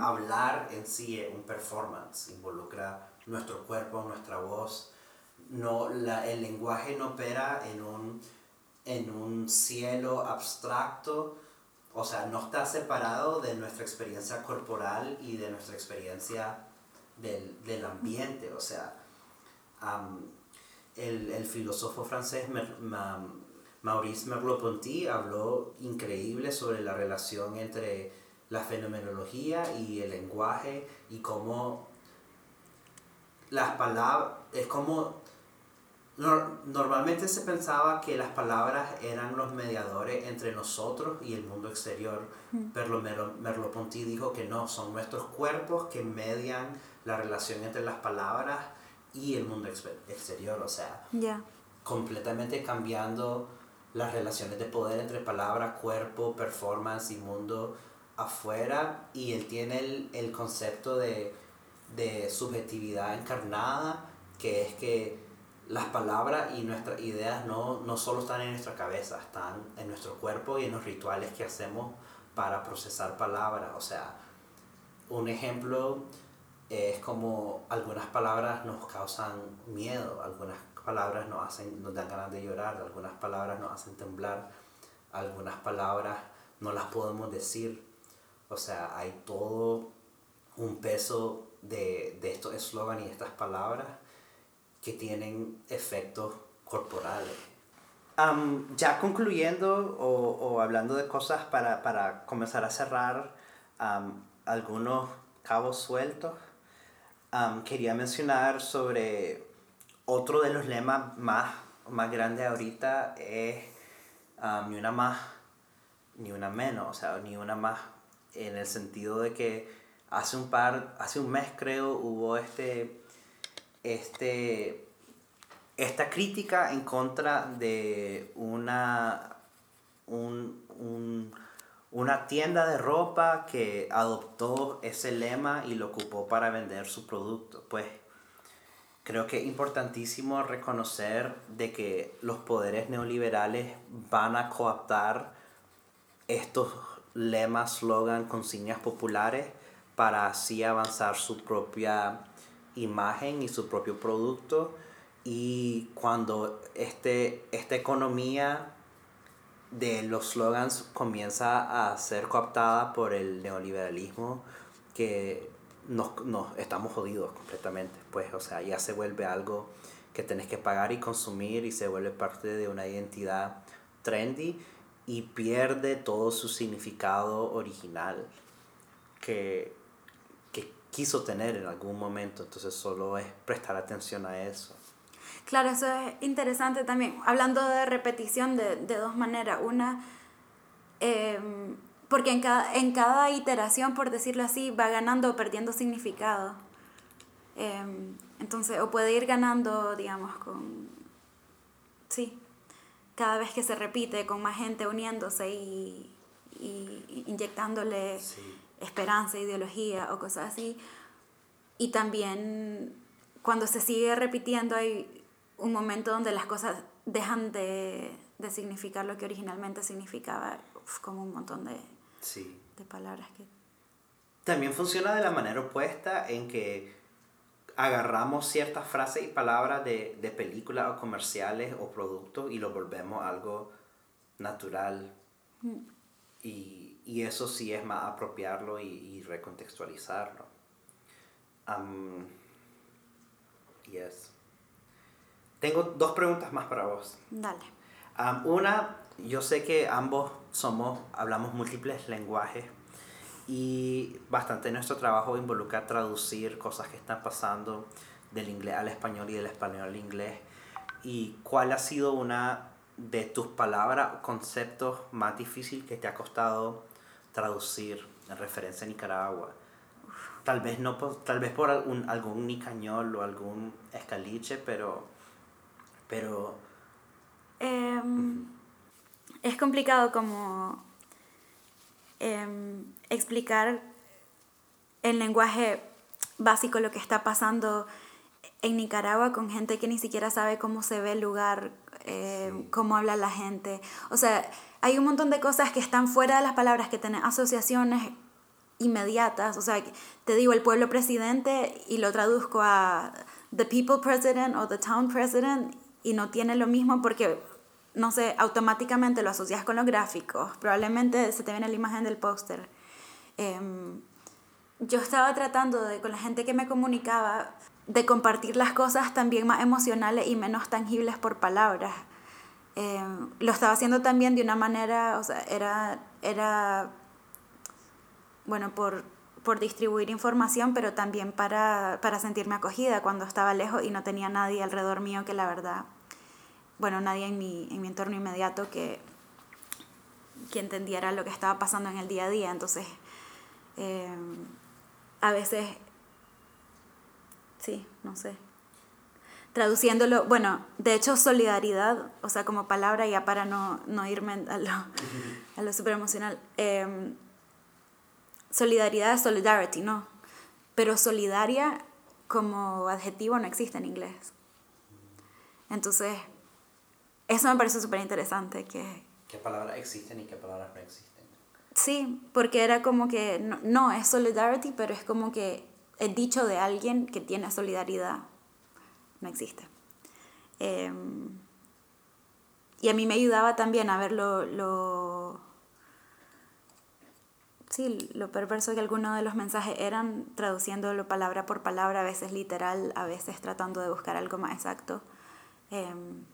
hablar en sí es un performance, involucra nuestro cuerpo, nuestra voz. No, la, el lenguaje no opera en un, en un cielo abstracto. O sea, no está separado de nuestra experiencia corporal y de nuestra experiencia del, del ambiente. O sea, el, el, filósofo francés Maurice Merleau-Ponty habló increíble sobre la relación entre la fenomenología y el lenguaje y cómo las palabras, es como normalmente se pensaba que las palabras eran los mediadores entre nosotros y el mundo exterior, pero Merleau-Ponty dijo que no, son nuestros cuerpos que median la relación entre las palabras y el mundo exterior, o sea, completamente cambiando las relaciones de poder entre palabra, cuerpo, performance y mundo afuera. Y él tiene el, el concepto de, de, subjetividad encarnada, que es que las palabras y nuestras ideas no, no solo están en nuestra cabeza, están en nuestro cuerpo y en los rituales que hacemos para procesar palabras. O sea, un ejemplo es como algunas palabras nos causan miedo, algunas palabras nos, hacen, nos dan ganas de llorar, algunas palabras nos hacen temblar, algunas palabras no las podemos decir. O sea, hay todo un peso de, de estos eslogans y estas palabras que tienen efectos corporales. ya concluyendo o, o, hablando de cosas para, para comenzar a cerrar algunos cabos sueltos, quería mencionar sobre otro de los lemas más, más grandes ahorita es um, ni una más ni una menos, o sea, ni una más en el sentido de que hace un par, hace un mes creo, hubo este, este, esta crítica en contra de una, un, un, una tienda de ropa que adoptó ese lema y lo ocupó para vender su producto. Pues creo que es importantísimo reconocer de que los poderes neoliberales van a coaptar estos lemas, slogan, consignas populares para así avanzar su propia imagen y su propio producto. Y cuando este, esta economía de los slogans comienza a ser cooptada por el neoliberalismo que nos, estamos jodidos completamente pues o sea ya se vuelve algo que tenés que pagar y consumir y se vuelve parte de una identidad trendy y pierde todo su significado original que quiso tener en algún momento entonces solo es prestar atención a eso Claro, eso es interesante también. Hablando de repetición de, de dos maneras. Una, em, porque en cada, en cada iteración, por decirlo así, va ganando o perdiendo significado. Em, entonces, o puede ir ganando, digamos, con... Sí, cada vez que se repite, con más gente uniéndose y, y inyectándole esperanza, ideología o cosas así. Y también cuando se sigue repitiendo hay un momento donde las cosas dejan de, de significar lo que originalmente significaba, como un montón de, sí. de palabras que... También funciona de la manera opuesta en que agarramos ciertas frases y palabras de, de películas o comerciales o productos y lo volvemos algo natural. Mm. Y, y, eso sí es más apropiarlo y, y recontextualizarlo. Um, yes. Tengo dos preguntas más para vos. Dale. una, yo sé que ambos somos, hablamos múltiples lenguajes y bastante de nuestro trabajo involucra traducir cosas que están pasando del inglés al español y del español al inglés. ¿Y cuál ha sido una de tus palabras o conceptos más difíciles que te ha costado traducir en referencia a Nicaragua? Tal vez, no, tal vez por algún, algún nicañol o algún escaliche, pero pero... Em, es complicado como em, explicar el lenguaje básico, lo que está pasando en Nicaragua con gente que ni siquiera sabe cómo se ve el lugar, em, cómo habla la gente. O sea, hay un montón de cosas que están fuera de las palabras, que tienen asociaciones inmediatas. O sea, te digo el pueblo presidente y lo traduzco a the people president o the town president y no tiene lo mismo porque, no sé, automáticamente lo asocias con los gráficos, probablemente se te viene la imagen del póster. Em, yo estaba tratando con la gente que me comunicaba, de compartir las cosas también más emocionales y menos tangibles por palabras. Em, lo estaba haciendo también de una manera, o sea, era, era bueno, por, por distribuir información, pero también para, para sentirme acogida cuando estaba lejos y no tenía nadie alrededor mío que la verdad, bueno, nadie en mi, en mi entorno inmediato que, que entendiera lo que estaba pasando en el día a día. Entonces, eh, a veces, sí, no sé. Traduciéndolo, bueno, de hecho solidaridad, o sea, como palabra ya para no, no irme a lo, a lo super emocional. Eh, solidaridad es solidarity, ¿no? Pero solidaria como adjetivo no existe en inglés. Entonces, eso me parece súper interesante. Que, ¿Qué palabras existen y qué palabras no existen? Sí, porque era como que, no, es solidarity, pero es como que el dicho de alguien que tiene solidaridad no existe. Em, y a mí me ayudaba también a ver lo sí, lo perverso que algunos de los mensajes eran traduciéndolo palabra por palabra, a veces literal, a veces tratando de buscar algo más exacto. Em,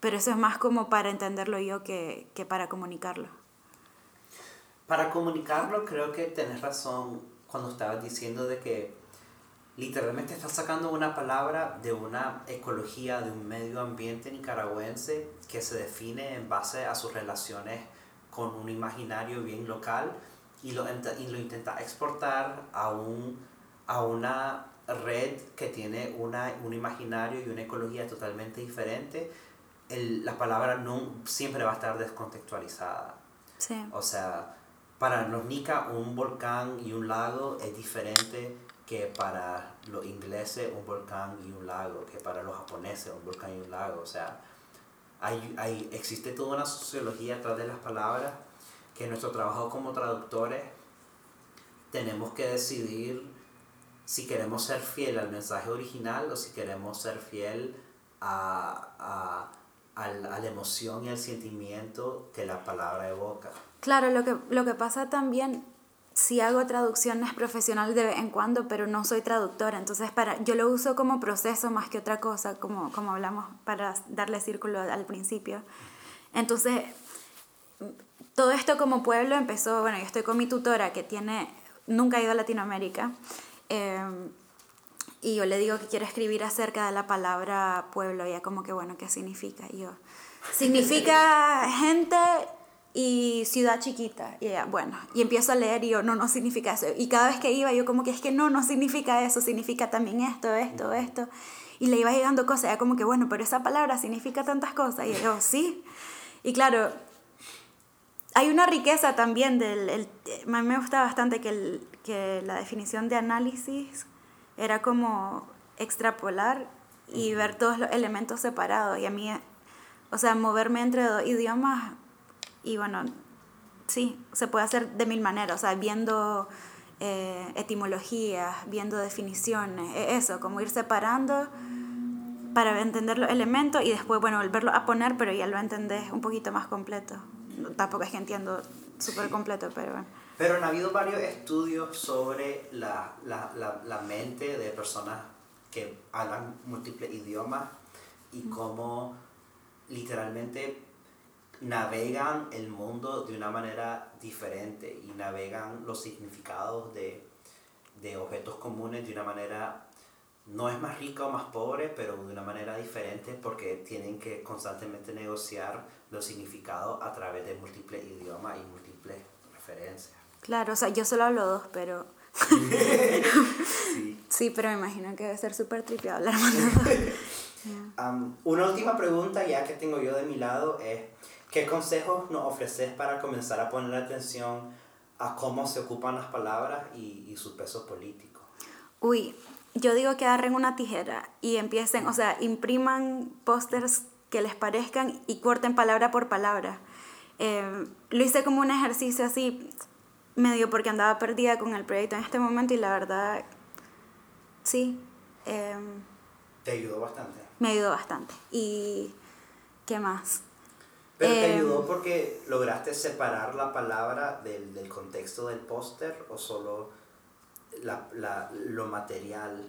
pero eso es más como para entenderlo yo que, que para comunicarlo. Para comunicarlo creo que tenés razón cuando estabas diciendo de que literalmente estás sacando una palabra de una ecología, de un medio ambiente nicaragüense que se define en base a sus relaciones con un imaginario bien local y lo, y lo intenta exportar a, un, a una red que tiene una, un imaginario y una ecología totalmente diferente, el, la palabra no, siempre va a estar descontextualizada. Sí. O sea, para los Nica un volcán y un lago es diferente que para los ingleses un volcán y un lago, que para los japoneses un volcán y un lago. O sea, hay, hay, existe toda una sociología atrás de las palabras que en nuestro trabajo como traductores tenemos que decidir si queremos ser fiel al mensaje original o si queremos ser fiel a, a, a, la emoción y al sentimiento que la palabra evoca. Claro, lo que, lo que pasa también, si hago traducciones profesionales de vez en cuando, pero no soy traductora, entonces para, yo lo uso como proceso más que otra cosa, como, como hablamos para darle círculo al principio. Entonces, todo esto como pueblo empezó, bueno, yo estoy con mi tutora que tiene, nunca ha ido a Latinoamérica, eh, y yo le digo que quiero escribir acerca de la palabra pueblo, y ella como que, bueno, ¿qué significa? Y yo, significa gente y ciudad chiquita. Y ella, bueno, y empiezo a leer y yo, no, no significa eso. Y cada vez que iba, yo como que es que no, no significa eso, significa también esto, esto, esto. Y le iba llegando cosas, ella como que, bueno, pero esa palabra significa tantas cosas. Y yo, sí. Y claro, hay una riqueza también del... El, a mí me gusta bastante que, el, que la definición de análisis era como extrapolar y ver todos los elementos separados. Y a mí, o sea, moverme entre dos idiomas y bueno, sí, se puede hacer de mil maneras, o sea, viendo eh, etimologías, viendo definiciones, e, eso, como ir separando para entender los elementos y después, bueno, volverlo a poner, pero ya lo entendés un poquito más completo. Tampoco es que entiendo súper completo, pero bueno. Pero han habido varios estudios sobre la, la, la, la mente de personas que hablan múltiples idiomas y cómo literalmente navegan el mundo de una manera diferente y navegan los significados de, de objetos comunes de una manera no es más rica o más pobre, pero de una manera diferente porque tienen que constantemente negociar los significados a través de múltiples idiomas y múltiples referencias. Claro, o sea, yo solo hablo dos, pero... sí. [laughs] sí, pero me imagino que debe ser súper tripeado hablar [laughs] um, una última pregunta ya que tengo yo de mi lado es, ¿qué consejos nos ofreces para comenzar a poner atención a cómo se ocupan las palabras y, y su peso político? Uy, yo digo que agarren una tijera y empiecen, o sea, impriman pósters que les parezcan y corten palabra por palabra. Eh, lo hice como un ejercicio así, medio porque andaba perdida con el proyecto en este momento y la verdad, sí. Eh, ¿Te ayudó bastante? Me ayudó bastante. ¿Y qué más? ¿Pero te eh, ayudó porque lograste separar la palabra del, del contexto del póster o solo la, la, lo material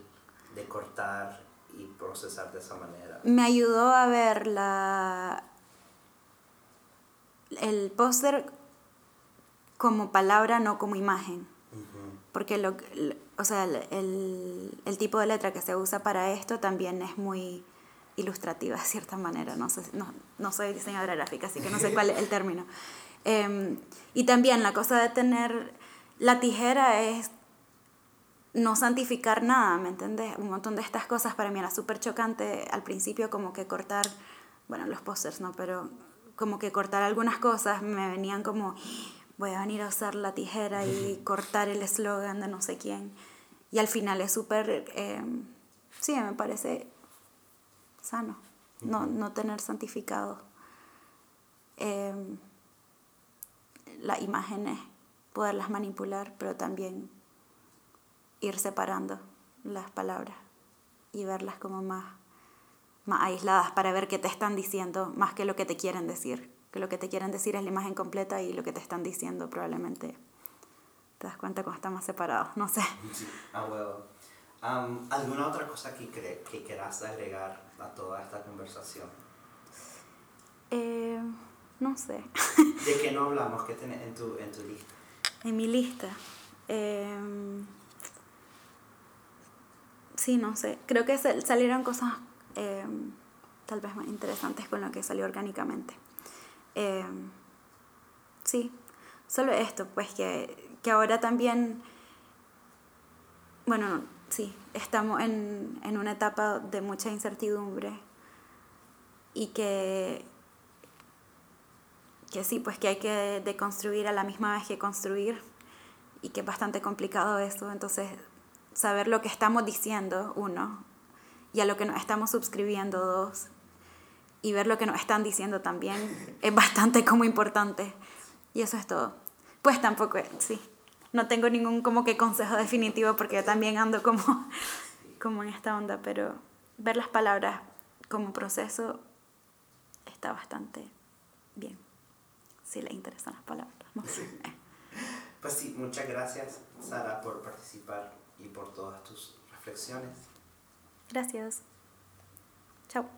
de cortar y procesar de esa manera. Me ayudó a ver la, el póster como palabra, no como imagen. Porque lo, o sea, el, el, tipo de letra que se usa para esto también es muy ilustrativa de cierta manera. No, sé, no, no soy diseñadora gráfica, así que no sé [laughs] cuál es el término. Em, y también la cosa de tener la tijera es no santificar nada, ¿me entiendes? Un montón de estas cosas para mí era súper chocante al principio, como que cortar, bueno, los pósters, ¿no? Pero como que cortar algunas cosas me venían como, voy a venir a usar la tijera y [laughs] cortar el eslogan de no sé quién. Y al final es súper, eh, sí, me parece sano, no, no tener santificado eh, las imágenes, poderlas manipular, pero también ir separando las palabras y verlas como más, más aisladas para ver qué te están diciendo más que lo que te quieren decir. Que lo que te quieren decir es la imagen completa y lo que te están diciendo probablemente te das cuenta cuando están más separados, no sé. [laughs] Ah, bueno. ¿Alguna otra cosa que, que quieras agregar a toda esta conversación? Eh, no sé. ¿De qué no hablamos? ¿Qué tenés en tu, en tu lista? En mi lista. Eh, sí, no sé. Creo que salieron cosas em, tal vez más interesantes con lo que salió orgánicamente. Em, sí, solo esto, pues que, que ahora también, bueno, sí, estamos en, en una etapa de mucha incertidumbre y que, que sí, pues que hay que deconstruir a la misma vez que construir y que es bastante complicado eso, entonces saber lo que estamos diciendo, uno, y a lo que nos estamos suscribiendo, dos, y ver lo que nos están diciendo también es bastante como importante. Y eso es todo. Pues tampoco, sí, no tengo ningún como que consejo definitivo porque yo también ando como, [laughs] como en esta onda, pero ver las palabras como proceso está bastante bien, si le interesan las palabras. No sé. Pues sí, muchas gracias Sara por participar y por todas tus reflexiones. Gracias. Chao.